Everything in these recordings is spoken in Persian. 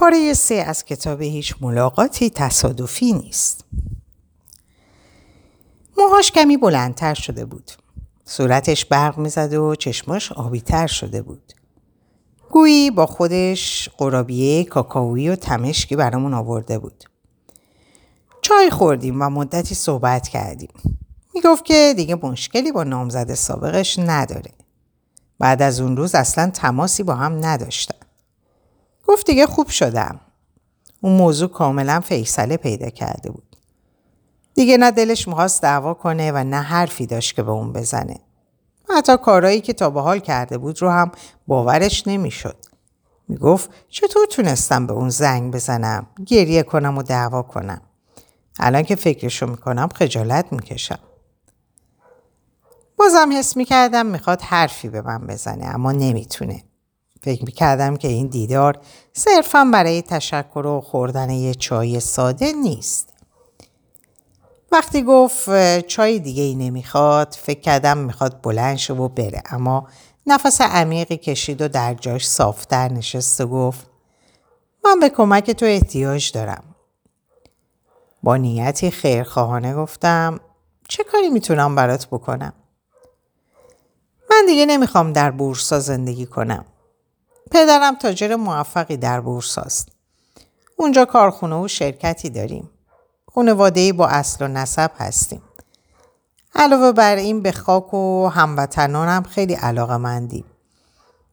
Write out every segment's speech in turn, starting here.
پاره سه از کتاب هیچ ملاقاتی تصادفی نیست. موهاش کمی بلندتر شده بود. صورتش برق می‌زد و چشماش آبیتر شده بود. گویی با خودش قرابیه کاکاویی و تمشکی برامون آورده بود. چای خوردیم و مدتی صحبت کردیم. می‌گفت که دیگه مشکلی با نامزد سابقش نداره. بعد از اون روز اصلا تماسی با هم نداشتن. گفت دیگه خوب شدم. اون موضوع کاملا فیصله پیدا کرده بود. دیگه نه دلش می‌خواست دعوا کنه و نه حرفی داشت که به اون بزنه. حتی کارایی که تا به حال کرده بود رو هم باورش نمی‌شد. می‌گفت چطور تونستم به اون زنگ بزنم گریه کنم و دعوا کنم الان که فکرشو می‌کنم خجالت می‌کشم بازم حس می‌کردم می‌خواد حرفی به من بزنه اما نمی‌تونه فکر می‌کردم که این دیدار صرفا برای تشکر و خوردن یه چای ساده نیست وقتی گفت چای دیگه ای نمی‌خواد فکر کردم می‌خواد بلند شو و بره اما نفس عمیقی کشید و در جاش صافتر نشست و گفت من به کمک تو احتیاج دارم. با نیتی خیرخواهانه گفتم چه کاری می‌تونم برات بکنم؟ من دیگه نمی‌خوام در بورسا زندگی کنم. پدرم تاجر موفقی در بورساست. اونجا کارخونه و شرکتی داریم. خانواده با اصل و نسب هستیم. علاوه بر این به خاک و هموطنانم خیلی علاقه مندیم.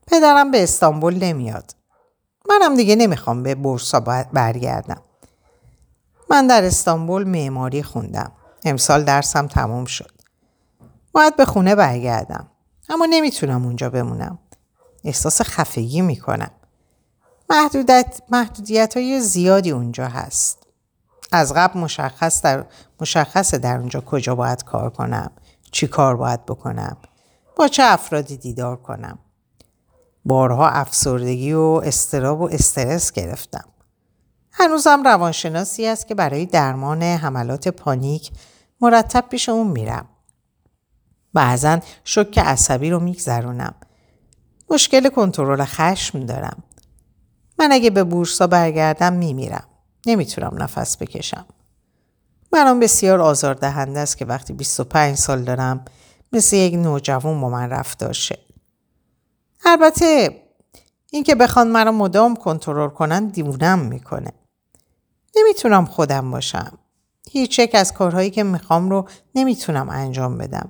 پدرم به استانبول نمیاد. منم دیگه نمی‌خوام به بورسا برگردم. من در استانبول معماری خوندم. امسال درسم تموم شد. باید به خونه برگردم. اما نمی‌تونم اونجا بمونم. احساس خفگی می‌کنم. محدودیت, محدودیت های زیادی اونجا هست. از قبل مشخص در مشخصه در اونجا کجا باید کار کنم چی کار باید بکنم با چه افرادی دیدار کنم بارها افسردگی و استراب و استرس گرفتم هنوزم روانشناسی است که برای درمان حملات پانیک مرتب پیش اون میرم بعضا شک عصبی رو میگذرونم مشکل کنترل خشم دارم من اگه به بورسا برگردم میمیرم نمی‌تونم نفس بکشم. برام بسیار آزاردهنده است که وقتی 25 سال دارم مثل یک نوجوان با من رفتار شه. البته اینکه بخوان مرا مدام کنترل کنن دیوونم می‌کنه. نمی‌تونم خودم باشم. هیچ یک از کارهایی که می‌خوام رو نمی‌تونم انجام بدم.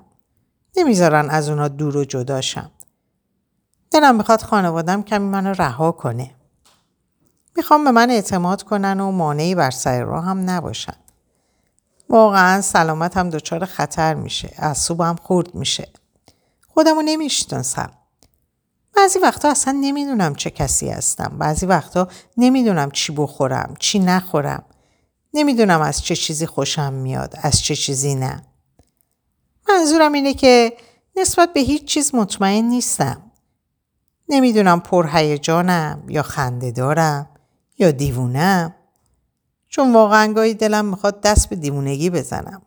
نمی‌ذارن از اونا دور و جداشم. دلم می‌خواد خانوادم کمی منو رها کنه. می‌خوام به من اعتماد کنن و مانعی بر سر راه هم نباشن. واقعا هم دچار خطر میشه. هم خورد میشه. خودمو نمی‌شناسم. بعضی وقتا اصلا نمی‌دونم چه کسی هستم. بعضی وقتا نمی‌دونم چی بخورم، چی نخورم. نمی‌دونم از چه چیزی خوشم میاد، از چه چیزی نه. منظورم اینه که نسبت به هیچ چیز مطمئن نیستم. نمی‌دونم پرهیجانم یا خنده دارم یا دیوونم. چون واقعا گاهی دلم می‌خواد دست به دیوونگی بزنم.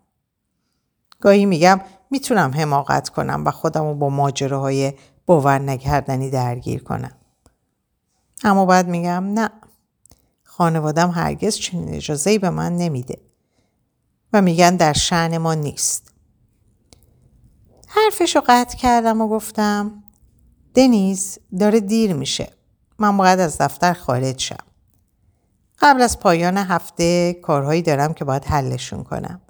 گاهی میگم می‌تونم حماقت کنم و خودم رو با ماجراهای باور نکردنی درگیر کنم. اما بعد میگم نه. خانوادم هرگز چنین اجازهی به من نمیده. و میگن در شعن ما نیست. حرفش رو قطع کردم و گفتم دنیز داره دیر میشه من باید از دفتر خارج شم قبل از پایان هفته کارهایی دارم که باید حلشون کنم.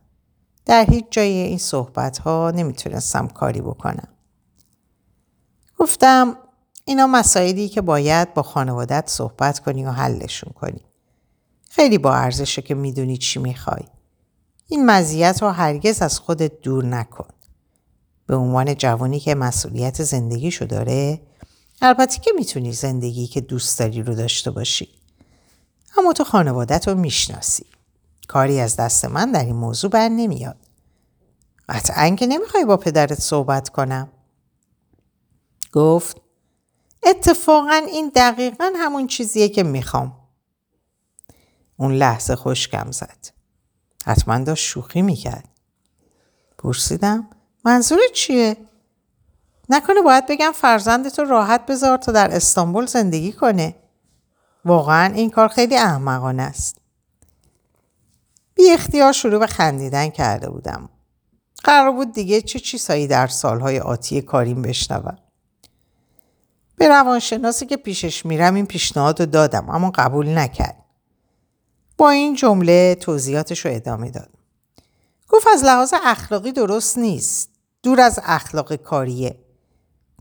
در هیچ جای این صحبت ها نمی‌تونستم کاری بکنم. گفتم اینا مسائلی که باید با خانوادت صحبت کنی و حلشون کنی. خیلی با ارزشه که می‌دونی چی می‌خوای. این مزیت رو هرگز از خودت دور نکن. به عنوان جوانی که مسئولیت زندگیشو داره البته که می‌تونی زندگی که دوست داری رو داشته باشی. اما تو خانوادت رو می‌شناسی. کاری از دست من در این موضوع بر نمیاد. قطعا که نمی‌خوای با پدرت صحبت کنم. گفت اتفاقا این دقیقا همون چیزیه که می‌خوام. اون لحظه خوشکم زد. حتما داشت شوخی می‌کرد. پرسیدم منظورت چیه؟ نکنه باید بگم فرزندتو راحت بذار تا در استانبول زندگی کنه. واقعا این کار خیلی احمقانه است. بی اختیار شروع به خندیدن کرده بودم. قرار بود دیگه چه چیزهایی در سالهای آتی کاریم بشنوم. به روانشناسی که پیشش میرم این پیشنهاد رو دادم اما قبول نکرد. با این جمله توضیحاتش رو ادامه داد. گفت از لحاظ اخلاقی درست نیست. دور از اخلاق کاریه.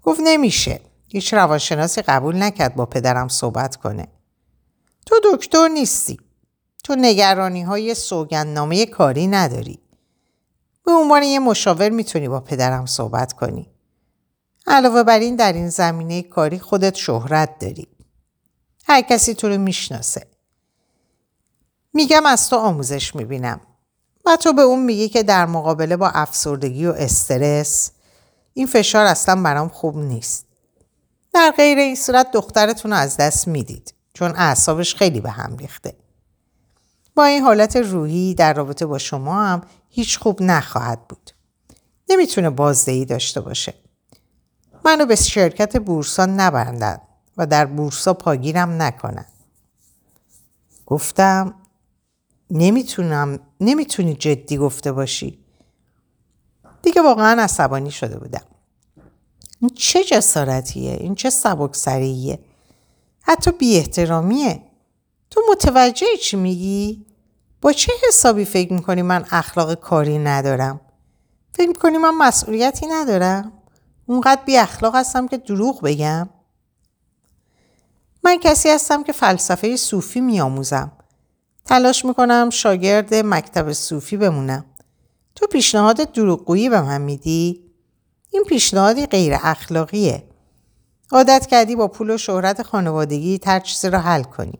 گفت نمیشه. هیچ روانشناسی قبول نکرد با پدرم صحبت کنه. تو دکتر نیستی. تو نگرانی های سوگندنامه کاری نداری. به عنوان یه مشاور می‌تونی با پدرم صحبت کنی. علاوه بر این در این زمینه کاری خودت شهرت داری. هر کسی تو رو می‌شناسه. میگم از تو آموزش می‌بینم. و تو به اون میگی که در مقابله با افسردگی و استرس این فشار اصلا برام خوب نیست. در غیر این صورت دخترتون رو از دست می‌دید چون اعصابش خیلی به هم ریخته. با این حالت روحی در رابطه با شما هم هیچ خوب نخواهد بود. نمی‌تونه بازدهی داشته باشه. منو به شرکت بورسا نبندن و در بورسا پاگیرم نکنن. گفتم نمی‌تونم نمی‌تونی جدی گفته باشی. دیگه واقعا عصبانی شده بودم. این چه جسارتیه؟ این چه سبکسریه؟ حتی بی احترامیه. تو متوجه چی میگی؟ با چه حسابی فکر می‌کنی من اخلاق کاری ندارم؟ فکر می‌کنی من مسئولیتی ندارم؟ اونقدر بی اخلاق هستم که دروغ بگم؟ من کسی هستم که فلسفه صوفی میآموزم. تلاش می‌کنم شاگرد مکتب صوفی بمونم. تو پیشنهاد دروغگویی به من میدی؟ این پیشنهادی غیر اخلاقیه. عادت کردی با پول و شهرت خانوادگی هر چیزی را حل کنی.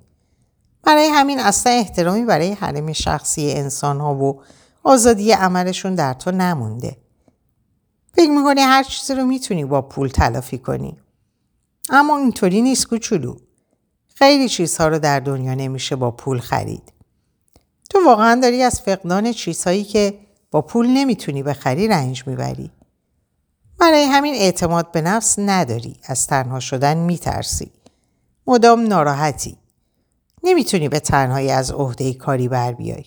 برای همین اصلا احترامی برای حرم شخصی انسان ها و آزادی عملشون در تو نمونده. فکر می‌کنی هر چیزی رو می‌تونی با پول تلافی کنی. اما اینطوری نیست کوچولو. خیلی چیزها رو در دنیا نمیشه با پول خرید. تو واقعا داری از فقدان چیزهایی که با پول نمی‌تونی بخری رنج می‌بری. برای همین اعتماد به نفس نداری. از تنها شدن میترسی. مدام ناراحتی. نمی‌تونی به تنهایی از عهده کاری بر بیای.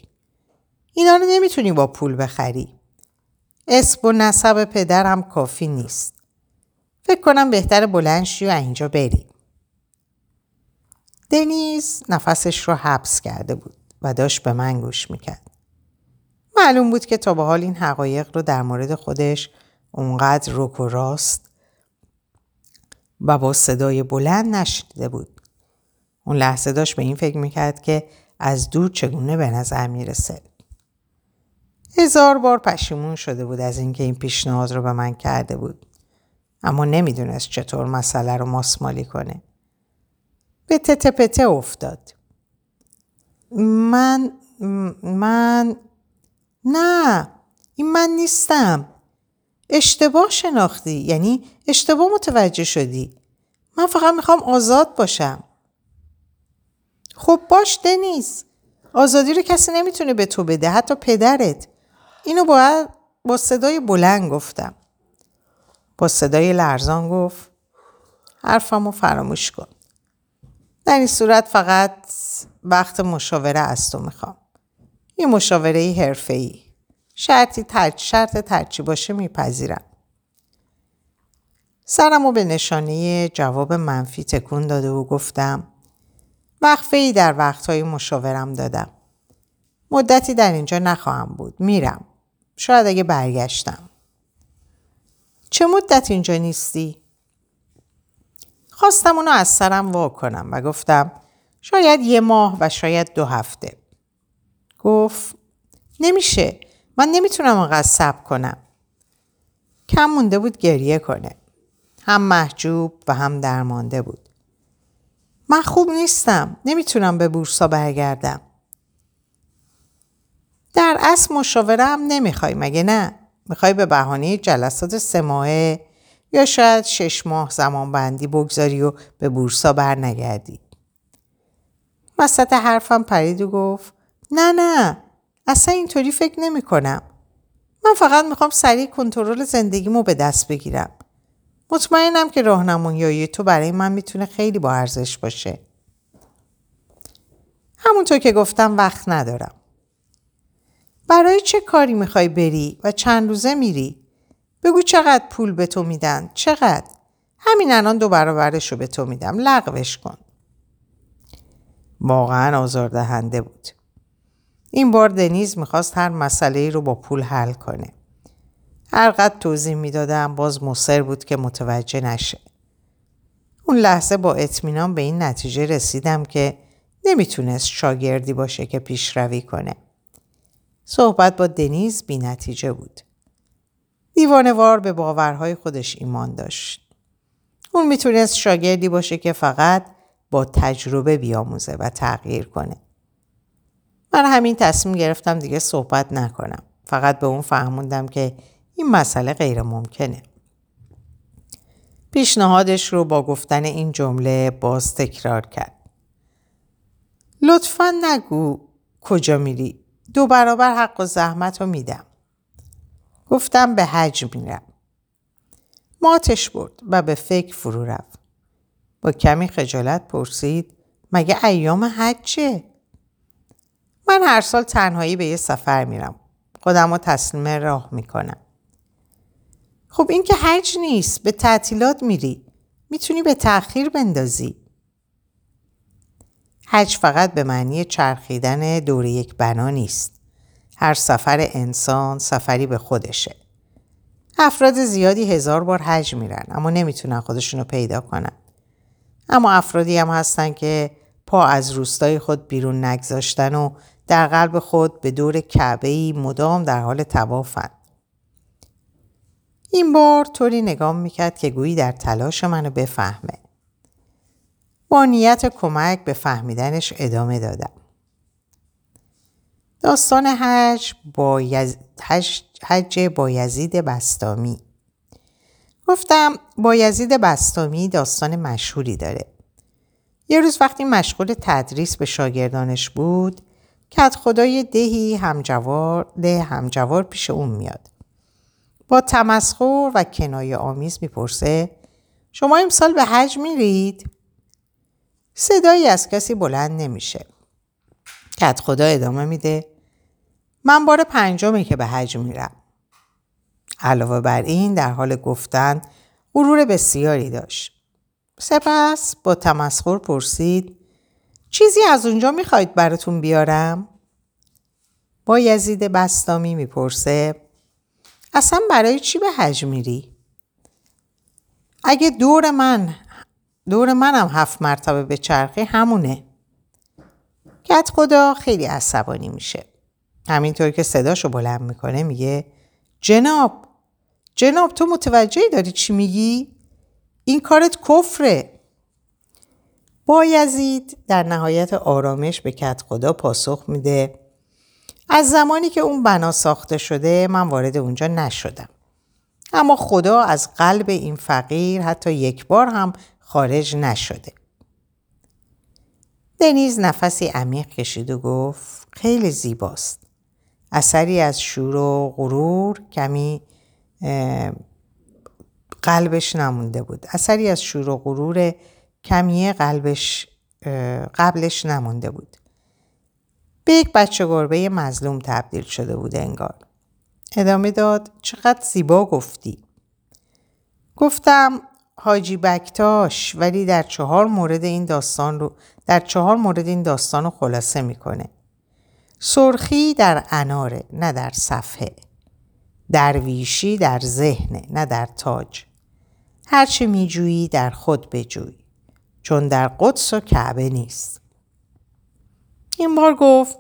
اینا رو نمی‌تونی با پول بخری. اسم و نسب پدرم کافی نیست. فکر کنم بهتر بلند شی و اینجا بری. دنیز نفسش رو حبس کرده بود و داشت به من گوش می‌کرد. معلوم بود که تا به حال این حقایق رو در مورد خودش اونقدر رک و راست و با صدای بلند نشنیده بود. اون لحظه داشت به این فکر می‌کرد که از دور چگونه به نظر می‌رسه. هزار بار پشیمون شده بود از اینکه این پیشنهاد رو به من کرده بود. اما نمی‌دونست چطور مسئله رو ماسمالی کنه. به تته پته افتاد. من من نه این من نیستم. اشتباه شناختی یعنی اشتباه متوجه شدی. من فقط می‌خوام آزاد باشم. خب باش دنیز آزادی رو کسی نمی‌تونه به تو بده حتی پدرت اینو باید با صدای بلند گفتم با صدای لرزان گفت حرفمو فراموش کن در این صورت فقط وقت مشاوره از تو می‌خوام یه مشاوره حرفه ای شرطی ترچ شرط ترچی باشه میپذیرم سرمو به نشانه جواب منفی تکون داده و گفتم وقفه ای در وقتهای مشاورم دادم. مدتی در اینجا نخواهم بود. میرم. شاید اگه برگشتم. چه مدت اینجا نیستی؟ خواستم اونو از سرم وا کنم و گفتم شاید یه ماه و شاید دو هفته. گفت نمیشه. من نمی‌تونم انقدر صبر کنم. کم مونده بود گریه کنه. هم محجوب و هم درمانده بود. من خوب نیستم. نمی‌تونم به بورسا برگردم. در اصل مشاوره هم نمی‌خوای مگه نه؟ می‌خوای به بهانه جلسات سه ماهه یا شاید شش ماه زمان بندی بگذاری و به بورسا برنگردی. وسط حرفم پرید و گفت نه نه اصلا اینطوری فکر نمی کنم. من فقط می‌خوام سریع کنترل زندگیمو به دست بگیرم. مطمئنم که راهنمایی تو برای من می‌تونه خیلی با ارزش باشه. همونطور که گفتم وقت ندارم. برای چه کاری می‌خوای بری و چند روزه میری؟ بگو چقدر پول به تو میدن؟ چقدر؟ همین الان دو برابرش رو به تو میدم. لغوش کن. واقعا آزاردهنده بود. این بار دنیز می‌خواست هر مسئله ای رو با پول حل کنه. هر قد توضیح می‌دادم باز مصر بود که متوجه نشه. اون لحظه با اطمینان به این نتیجه رسیدم که نمی‌تونست شاگردی باشه که پیشروی کنه. صحبت با دنیز بی نتیجه بود. دیوانوار به باورهای خودش ایمان داشت. اون می‌تونست شاگردی باشه که فقط با تجربه بیاموزه و تغییر کنه. من همین تصمیم گرفتم دیگه صحبت نکنم. فقط به اون فهموندم که این مسئله غیر ممکنه. پیشنهادش رو با گفتن این جمله باز تکرار کرد. لطفا نگو کجا میری. دو برابر حق و زحمت رو میدم. گفتم به حج میرم. ماتش برد و به فکر فرو رفت. با کمی خجالت پرسید مگه ایام حجه؟ من هر سال تنهایی به یه سفر میرم. خودم رو تسلیم راه می‌کنم. خب این که حج نیست به تعطیلات میری. می‌تونی به تأخیر بندازی. حج فقط به معنی چرخیدن دور یک بنا نیست. هر سفر انسان سفری به خودشه. افراد زیادی هزار بار حج میرن اما نمی‌تونن خودشونو پیدا کنن. اما افرادی هم هستن که پا از روستای خود بیرون نگذاشتن و در قلب خود به دور کعبه مدام در حال توافن. این بار طوری نگام می‌کرد که گویی در تلاش منو بفهمه. با نیت کمک به فهمیدنش ادامه دادم. داستان حج با یز... حج با یزید بستامی گفتم با یزید بستامی داستان مشهوری داره. یه روز وقتی مشغول تدریس به شاگردانش بود کت خدای دهی همجوار ده همجوار پیش اون میاد. با تمسخر و کنایه آمیز می‌پرسه شما امسال به حج میرید؟ صدایی از کسی بلند نمیشه. کت خدا ادامه میده من بار پنجمی که به حج میرم. علاوه بر این در حال گفتن غرور بسیاری داشت. سپس با تمسخر پرسید چیزی از اونجا می‌خواید براتون بیارم؟ با یزید بستامی می‌پرسه اصلا برای چی به حج میری؟ اگه دور من دور منم هفت مرتبه به چرخی همونه. کت خدا خیلی عصبانی میشه. همینطور که صداشو بلند می‌کنه میگه جناب جناب تو متوجه داری چی میگی؟ این کارت کفره. با یزید در نهایت آرامش به کت خدا پاسخ میده از زمانی که اون بنا ساخته شده من وارد اونجا نشدم. اما خدا از قلب این فقیر حتی یک بار هم خارج نشده. دنیز نفسی عمیق کشید و گفت خیلی زیباست. اثری از شور و غرور کمی قلبش نمونده بود. اثری از شور و غرور کمی قلبش قبلش نمونده بود. به یک بچه گربه مظلوم تبدیل شده بود انگار. ادامه داد چقدر زیبا گفتی. گفتم حاجی بکتاش ولی در چهار مورد این داستان رو در چهار مورد این داستان رو خلاصه می‌کنه. سرخی در اناره نه در صفحه. درویشی در ذهنه نه در تاج. هرچه میجویی در خود بجوی. چون در قدس و کعبه نیست. این بار گفت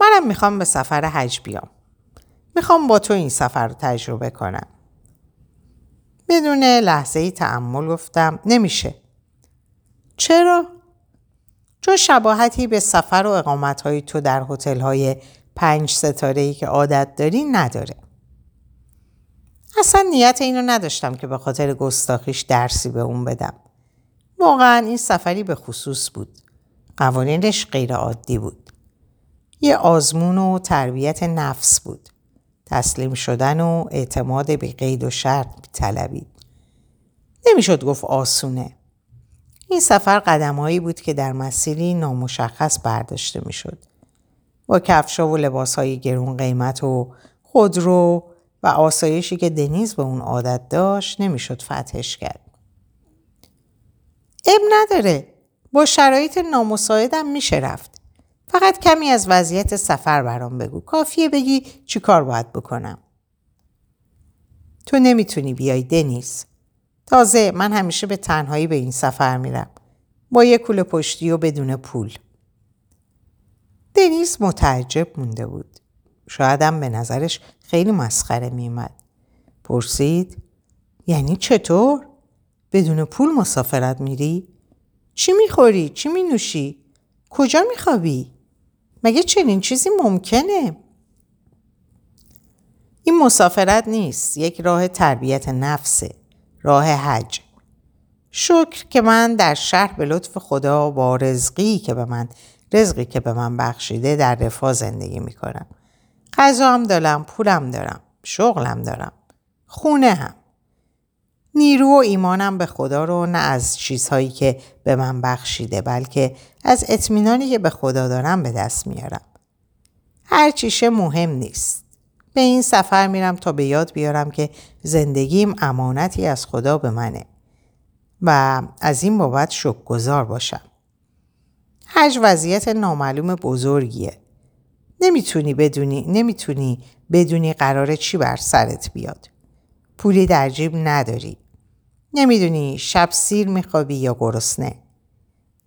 منم می‌خوام به سفر حج بیام. می‌خوام با تو این سفر رو تجربه کنم. بدون لحظه ای تعمل گفتم نمیشه. چرا؟ چون شباهتی به سفر و اقامت تو در هتل های پنج ستاره ای که عادت داری نداره. اصلا نیت اینو نداشتم که به خاطر گستاخیش درسی به اون بدم. واقعا این سفری به خصوص بود. قوانینش غیر عادی بود. یه آزمون و تربیت نفس بود. تسلیم شدن و اعتماد به قید و شرط طلبید. نمی‌شد گفت آسونه. این سفر قدمهایی بود که در مسیری نامشخص برداشته می‌شد. با کفشا و لباسهای گرون قیمت و خودرو و آسایشی که دنیز به اون عادت داشت نمی‌شد فتحش کرد. اب نداره. با شرایط نامساعدم میشه رفت. فقط کمی از وضعیت سفر برام بگو. کافیه بگی چی کار باید بکنم. تو نمی‌تونی بیای دنیز. تازه من همیشه به تنهایی به این سفر میرم. با یه کوله پشتی و بدون پول. دنیز متعجب مونده بود. شایدم به نظرش خیلی مسخره میومد. پرسید یعنی چطور؟ بدون پول مسافرت میری؟ چی می‌خوری؟ چی مینوشی؟ کجا میخوابی؟ مگه چنین چیزی ممکنه؟ این مسافرت نیست. یک راه تربیت نفسه. راه حج. شکر که من در شهر به لطف خدا با رزقی که به من رزقی که به من بخشیده در رفاه زندگی می‌کنم. غذا هم دارم، پولم دارم، شغلم دارم، خونه هم. نیرو و ایمانم به خدا رو نه از چیزهایی که به من بخشیده بلکه از اطمینانی که به خدا دارم به دست میارم. هر چیشه مهم نیست. به این سفر میرم تا به یاد بیارم که زندگیم امانتی از خدا به منه و از این بابت گذار باشم. حج وضعیت نامعلوم بزرگیه. نمی‌تونی بدونی نمی‌تونی بدونی قراره چی بر سرت بیاد. پولی در جیب نداری. نمی‌دونی شب سیر میخوابی یا گرسنه.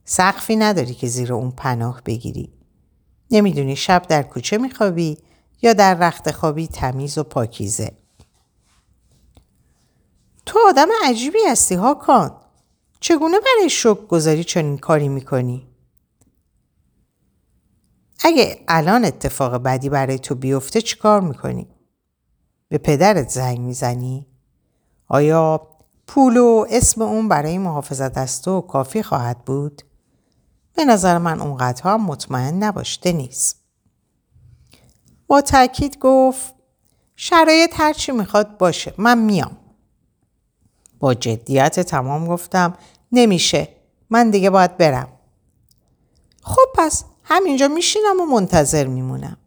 سقفی نداری که زیر اون پناه بگیری. نمی‌دونی شب در کوچه میخوابی یا در رخت خوابی تمیز و پاکیزه. تو آدم عجیبی هستی ها کان. چگونه برای شک گذاری چنین کاری می‌کنی؟ اگه الان اتفاق بدی برای تو بیفته چیکار می‌کنی؟ به پدرت زنگ می‌زنی؟ آیا پول و اسم اون برای محافظت از تو کافی خواهد بود؟ به نظر من اونقدرها هم مطمئن نباشته نیست. با تاکید گفت شرایط هرچی می‌خواد باشه من میام. با جدیت تمام گفتم نمیشه من دیگه باید برم. خب پس همینجا میشینم و منتظر میمونم.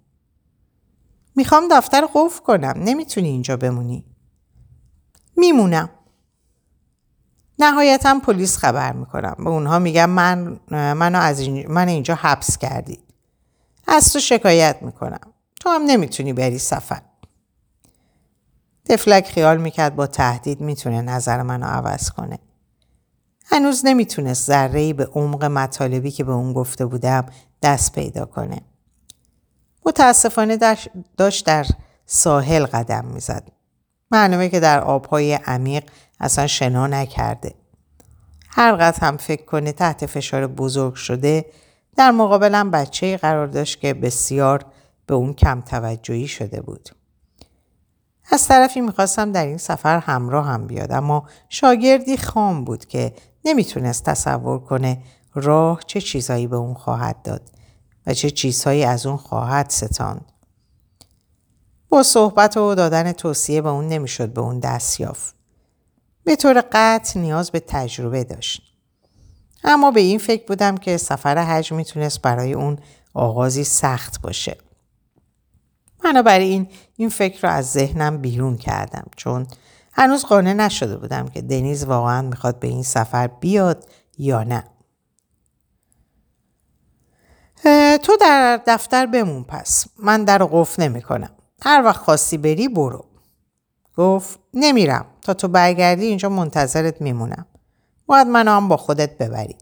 می‌خوام دفتر قفل کنم. نمی‌تونی اینجا بمونی. میمونم. نهایتا پلیس خبر می‌کنم. به اونها میگم من منو از این من اینجا حبس کردید. از تو شکایت می‌کنم. تو هم نمی‌تونی بری سفر. تفلک خیال می‌کرد با تهدید می‌تونه نظر منو عوض کنه. هنوز نمی‌تونست ذره به عمق مطالبی که به اون گفته بودم دست پیدا کنه. متاسفانه داشت در ساحل قدم می‌زد. معلومه که در آبهای عمیق اصلا شنا نکرده. هر قد هم فکر کنه تحت فشار بزرگ شده در مقابلم بچه قرار داشت که بسیار به اون کم توجهی شده بود. از طرفی می‌خواستم در این سفر همراه هم بیاد اما شاگردی خام بود که نمی‌تونست تصور کنه راه چه چیزهایی به اون خواهد داد و چه چیزهایی از اون خواهد ستاند. با صحبت و دادن توصیه به اون نمی‌شد به اون دست یافت. به طور قطع نیاز به تجربه داشت. اما به این فکر بودم که سفر حج می‌تونست برای اون آغازی سخت باشه. بنابراین این فکر رو از ذهنم بیرون کردم چون هنوز قانع نشده بودم که دنیز واقعا می‌خواد به این سفر بیاد یا نه. تو در دفتر بمون پس. من در قفل نمی کنم. هر وقت خواستی بری برو. گفت نمیرم تا تو برگردی اینجا منتظرت میمونم. باید منو هم با خودت ببری.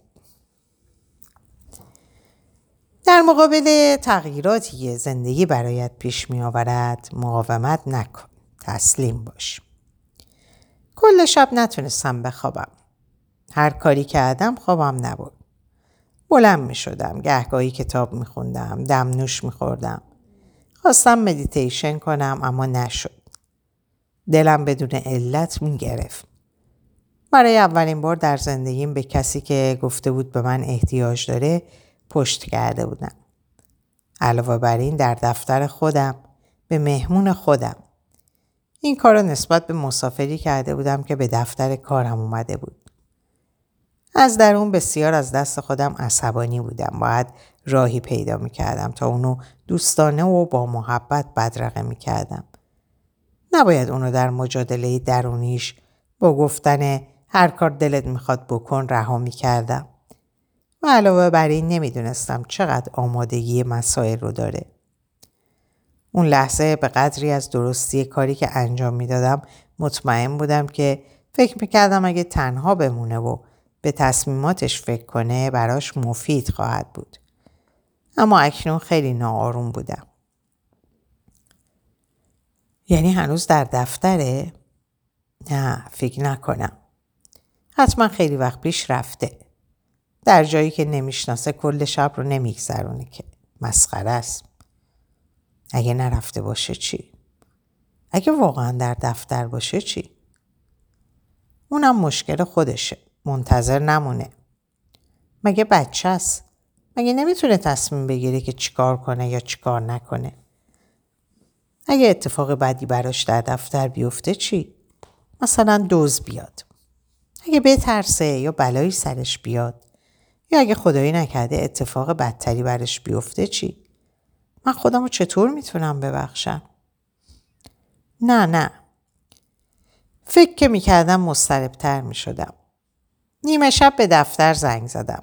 در مقابل تغییراتی که زندگی برایت پیش می آورد مقاومت نکن. تسلیم باش. کل شب نتونستم بخوابم. هر کاری کردم خوابم نبود. بلند می شدم. گهگاهی کتاب می خوندم. دم نوش می خوردم. خواستم مدیتیشن کنم اما نشد. دلم بدون علت می گرفت. برای اولین بار در زندگیم به کسی که گفته بود به من احتیاج داره پشت کرده بودم. علاوه بر این در دفتر خودم به مهمون خودم. این کار را نسبت به مسافری کرده بودم که به دفتر کارم اومده بود. از درون بسیار از دست خودم عصبانی بودم. باید راهی پیدا می کردم تا اونو دوستانه و با محبت بدرقه می کردم. نباید اونو در مجادله درونیش با گفتن هر کار دلت می‌خواد بکن رها می کردم. و علاوه بر این نمی‌دونستم چقدر آمادگی مسائل رو داره. اون لحظه به قدری از درستی کاری که انجام می‌دادم مطمئن بودم که فکر می‌کردم اگه تنها بمونه و به تصمیماتش فکر کنه براش مفید خواهد بود. اما اکنون خیلی ناآروم بودم. یعنی هنوز در دفتره؟ نه فکر نکنم. حتما خیلی وقت پیش رفته. در جایی که نمی‌شناسه کل شب رو نمیگذرونه که مسخره است. اگه نرفته باشه چی؟ اگه واقعا در دفتر باشه چی؟ اونم مشکل خودشه. منتظر نمونه. مگه بچه است؟ مگه نمی‌تونه تصمیم بگیره که چیکار کنه یا چیکار نکنه؟ اگه اتفاق بدی براش در دفتر بیفته چی؟ مثلا دوز بیاد. اگه بترسه یا بلایی سرش بیاد یا اگه خدایی نکرده اتفاق بدتری برش بیفته چی؟ من خودم رو چطور می‌تونم ببخشم؟ نه نه. فکر که می‌کردم مستربتر می‌شدم. نیمه شب به دفتر زنگ زدم.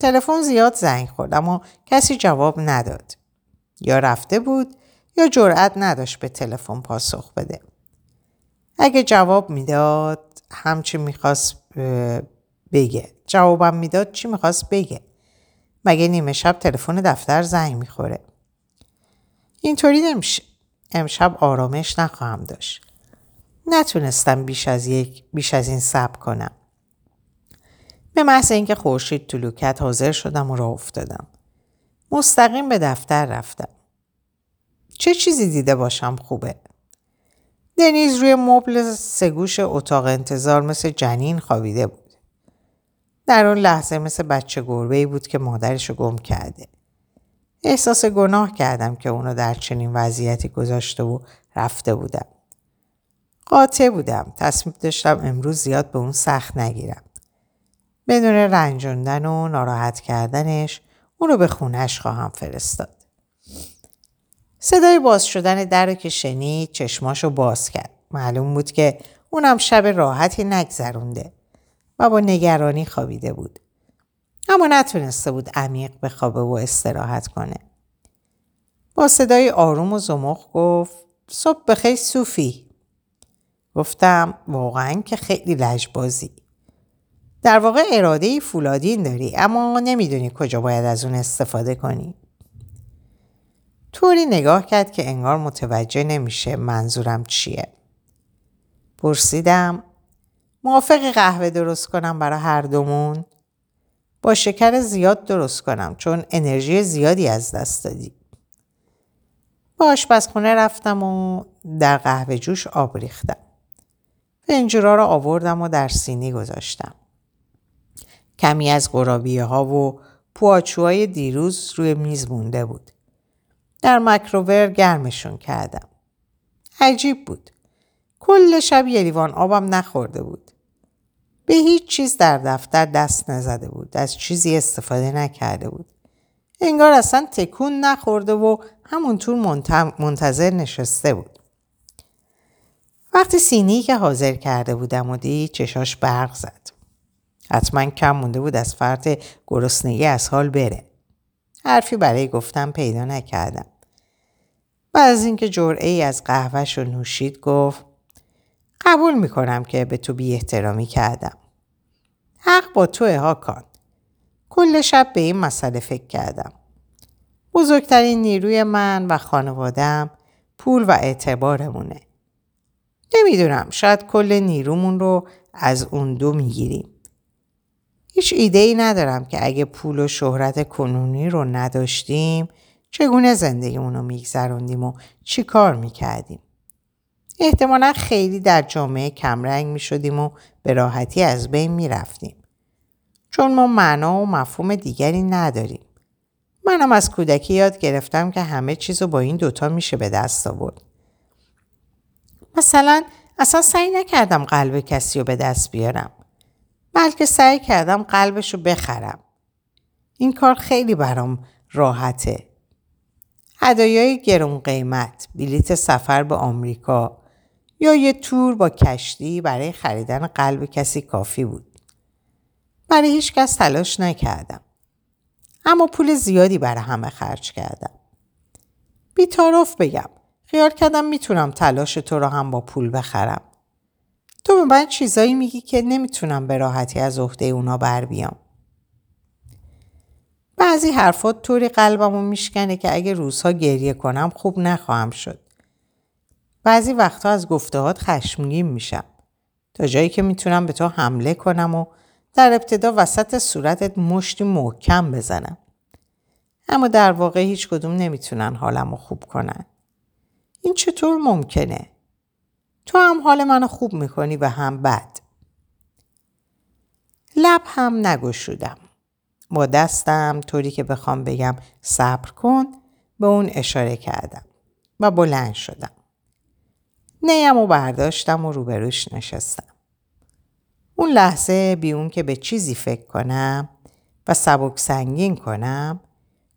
تلفن زیاد زنگ خورد اما کسی جواب نداد. یا رفته بود یا جرأت نداشت به تلفن پاسخ بده. اگه جواب می‌داد همچی می‌خواست بگه. جوابم می‌داد چی می‌خواست بگه. مگه نیمه شب تلفن دفتر زنگ می‌خوره. اینطوری نمیشه. امشب آرامش نخواهم داشت. نتونستم بیش از یک بیش از این صبر کنم. به محض اینکه خورشید طلوع کرد حاضر شدم و راه افتادم. مستقیم به دفتر رفتم. چه چیزی دیده باشم خوبه؟ دنیز روی مبل سگوش اتاق انتظار مثل جنین خوابیده بود. در اون لحظه مثل بچه گربه بود که مادرشو گم کرده. احساس گناه کردم که اونو در چنین وضعیتی گذاشته و رفته بودم. قاطع بودم. تصمیم داشتم امروز زیاد به اون سخت نگیرم. بدون رنجوندن و ناراحت کردنش اون رو به خونش خواهم فرستاد. صدای باز شدن در که شنید چشماشو باز کرد. معلوم بود که اونم شب راحتی نگذرونده و با نگرانی خوابیده بود. اما نتونسته بود عمیق بخوابه و استراحت کنه. با صدای آروم و زمخ گفت صبح بخیر صوفی. گفتم واقعا که خیلی لجبازی. در واقع اراده فولادین داری اما نمی‌دونی کجا باید از اون استفاده کنی. طوری نگاه کرد که انگار متوجه نمیشه منظورم چیه. پرسیدم موافق قهوه درست کنم برای هر دومون؟ با شکر زیاد درست کنم چون انرژی زیادی از دست دادی. با آشپزخونه رفتم و در قهوه جوش آب ریختم. فنجورا را آوردم و در سینی گذاشتم. کمی از قرابیه ها و پواچوهای دیروز روی میز مونده بود. در مکروور گرمشون کردم. عجیب بود. کل شب یه لیوان آبم نخورده بود. به هیچ چیز در دفتر دست نزده بود. از چیزی استفاده نکرده بود. انگار اصلا تکون نخورده و همونطور منتظر نشسته بود. وقتی سینی که حاضر کرده بودم و دید چشاش برق زد. حتما کم مونده بود از فرط گرسنگی از حال بره. حرفی برای گفتم پیدا نکردم. بعد از اینکه جرعه ای از قهوهش رو نوشید گفت قبول می‌کنم که به تو بی احترامی کردم. حق با تو هاکان. کل شب به این مسئله فکر کردم. بزرگترین نیروی من و خانوادم پول و اعتبارمونه. نمی‌دونم شاید کل نیرومون رو از اون دو می‌گیریم. هیچ ایده ای ندارم که اگه پول و شهرت کنونی رو نداشتیم چگونه زندگیمون رو میگذروندیم و چی کار می‌کردیم. احتمالا خیلی در جامعه کمرنگ می‌شدیم و به راحتی از بین می‌رفتیم. چون ما معنا و مفهوم دیگری نداریم. منم از کودکی یاد گرفتم که همه چیز رو با این دوتا میشه به دست آورد. مثلا اصلا سعی نکردم قلب کسی رو به دست بیارم. بلکه سعی کردم قلبش رو بخرم. این کار خیلی برام راحته. هدایای گرون قیمت، بلیت سفر به آمریکا یا یه تور با کشتی برای خریدن قلب کسی کافی بود. برای هیچ کس تلاش نکردم. اما پول زیادی برای همه خرج کردم. بیتاروف بگم. خیال کردم می‌تونم تلاش تو رو هم با پول بخرم. تو به من چیزایی میگی که نمی‌تونم به راحتی از عهده اونا بر بیام. بعضی حرفات طوری قلبمو میشکنه که اگه روزها گریه کنم خوب نخواهم شد. بعضی وقتها از گفتهات خشمگین میشم. تا جایی که می‌تونم به تو حمله کنم و در ابتدا وسط صورتت مشتی محکم بزنم. اما در واقع هیچ کدوم نمی‌تونن حالم رو خوب کنن. این چطور ممکنه؟ تو هم حال منو خوب می‌کنی و هم بد. لب هم نگشودم. با دستم طوری که بخوام بگم صبر کن به اون اشاره کردم و بلند شدم. نیم و برداشتم و روبروش نشستم. اون لحظه بی اون که به چیزی فکر کنم و سبک سنگین کنم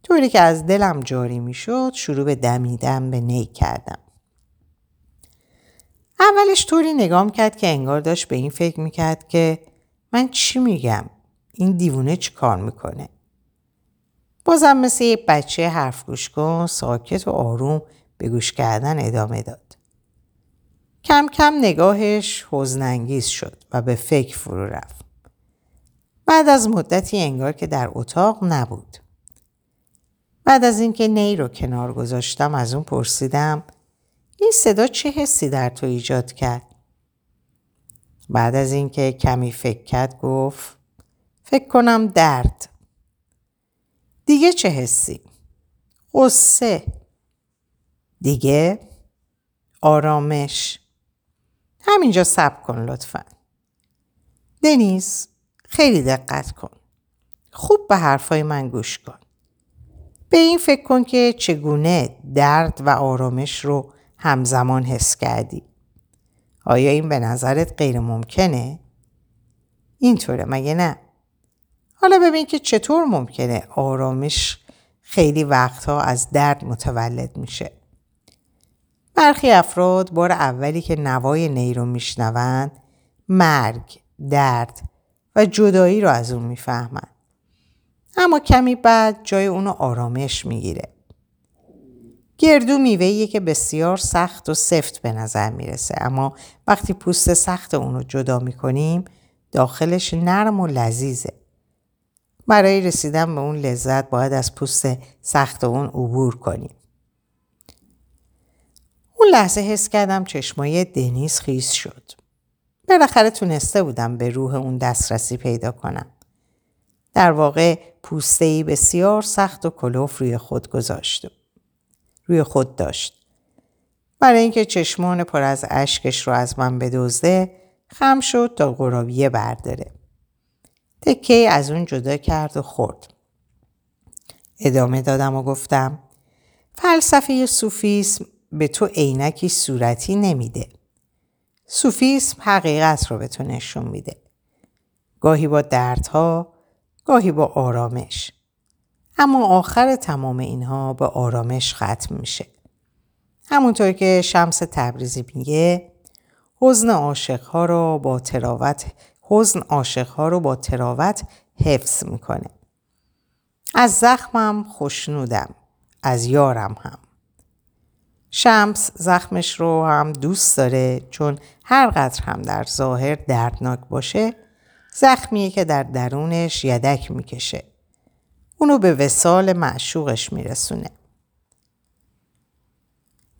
طوری که از دلم جاری می شد شروع به دمیدن به نی کردم. اولش طوری نگام کرد که انگار داشت به این فکر می‌کرد که من چی میگم؟ این دیوونه چی کار می‌کنه؟ بازم مثل یه بچه حرف گوش کن ساکت و آروم به گوش کردن ادامه داد. کم کم نگاهش حزنانگیز شد و به فکر فرو رفت. بعد از مدتی انگار که در اتاق نبود. بعد از اینکه نی رو کنار گذاشتم از اون پرسیدم این صدا چه حسی در تو ایجاد کرد؟ بعد از اینکه کمی فکر کرد گفت فکر کنم درد. دیگه چه حسی؟ قصه. دیگه آرامش. همینجا سب کن لطفا. دنیز خیلی دقت کن. خوب به حرفای من گوش کن. به این فکر کن که چگونه درد و آرامش رو همزمان حس کردی. آیا این به نظرت غیر ممکنه؟ اینطوره مگه نه؟ حالا ببین که چطور ممکنه آرامش خیلی وقتها از درد متولد میشه. برخی افراد بار اولی که نوای نی رو میشنوند مرگ، درد و جدایی رو از اون می‌فهمند. اما کمی بعد جای اونو آرامش می‌گیره. گردو میوهیه که بسیار سخت و سفت به نظر می‌رسه اما وقتی پوست سخت اونو جدا می‌کنیم داخلش نرم و لذیذه. برای رسیدن به اون لذت باید از پوست سخت اون عبور کنیم. اون لحظه حس کردم چشمای دنیز خیز شد. بالاخره تونسته بودم به روح اون دسترسی پیدا کنم. در واقع پوسته بسیار سخت و کلوف روی خود گذاشت. روی خود داشت. برای اینکه چشمان پر از اشکش رو از من بدزده خم شد تا قرابیه برداره. تکه از اون جدا کرد و خورد. ادامه دادم و گفتم فلسفه سوفیسم به تو عینکی صورتی نمیده. سوفیسم حقیقت رو به تو نشون میده. گاهی با دردها، گاهی با آرامش. اما آخر تمام اینها به آرامش ختم میشه. همونطور که شمس تبریزی میگه حزن عاشقها رو با تراوت حزن عاشقها رو با تراوت حفظ می‌کنه. از زخمم خوشنودم. از یارم هم. شمس زخمش رو هم دوست داره چون هر قدر هم در ظاهر دردناک باشه زخمیه که در درونش یدک می‌کشه. اونو به وسال معشوقش میرسونه.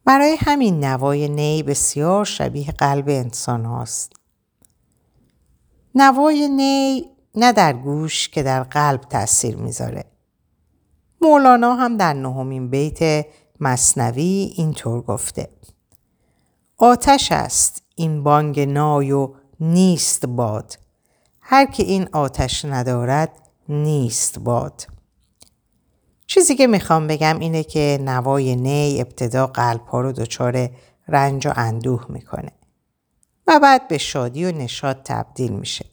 برای همین نوای نی بسیار شبیه قلب انسان هاست. نوای نی نه در گوش که در قلب تاثیر می‌ذاره. مولانا هم در نهمین بیت مصنوی اینطور گفته آتش است این بانگ نای و نیست باد هر که این آتش ندارد نیست باد چیزی که می‌خوام بگم اینه که نوای نی ابتدا قلب ها رو دچار رنج و اندوه می‌کنه و بعد به شادی و نشاد تبدیل میشه.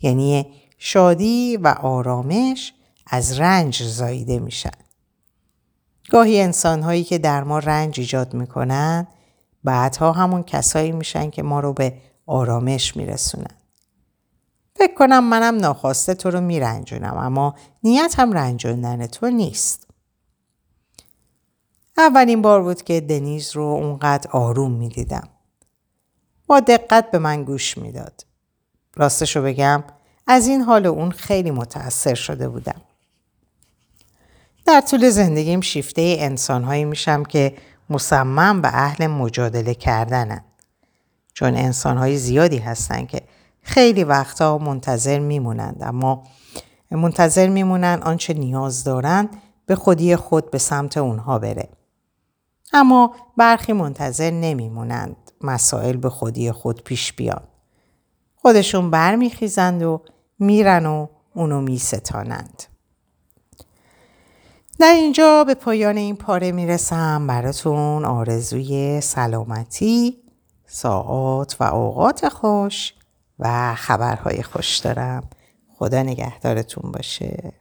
یعنی شادی و آرامش از رنج زاییده میشن. گاهی انسانهایی که در ما رنج ایجاد می‌کنن بعدها همون کسایی میشن که ما رو به آرامش میرسونن. فکر کنم منم ناخواسته تو رو میرنجونم اما نیتم رنجوندن تو نیست. اولین بار بود که دنیز رو اونقدر آروم می‌دیدم. با دقت به من گوش می‌داد. راستشو بگم از این حال اون خیلی متأثر شده بودم. در طول زندگیم شیفته انسانهایی میشم که مصمم به اهل مجادله کردنن. چون انسانهای زیادی هستن که خیلی وقتا منتظر میمونند اما منتظر میمونن آنچه نیاز دارند به خودی خود به سمت اونها بره. اما برخی منتظر نمیمونند مسائل به خودی خود پیش بیان. خودشون برمیخیزند و میرن و اونو میستانند. در اینجا به پایان این پاره می‌رسم براتون آرزوی سلامتی، ساعات و اوقات خوش و خبرهای خوش دارم. خدا نگهدارتون باشه.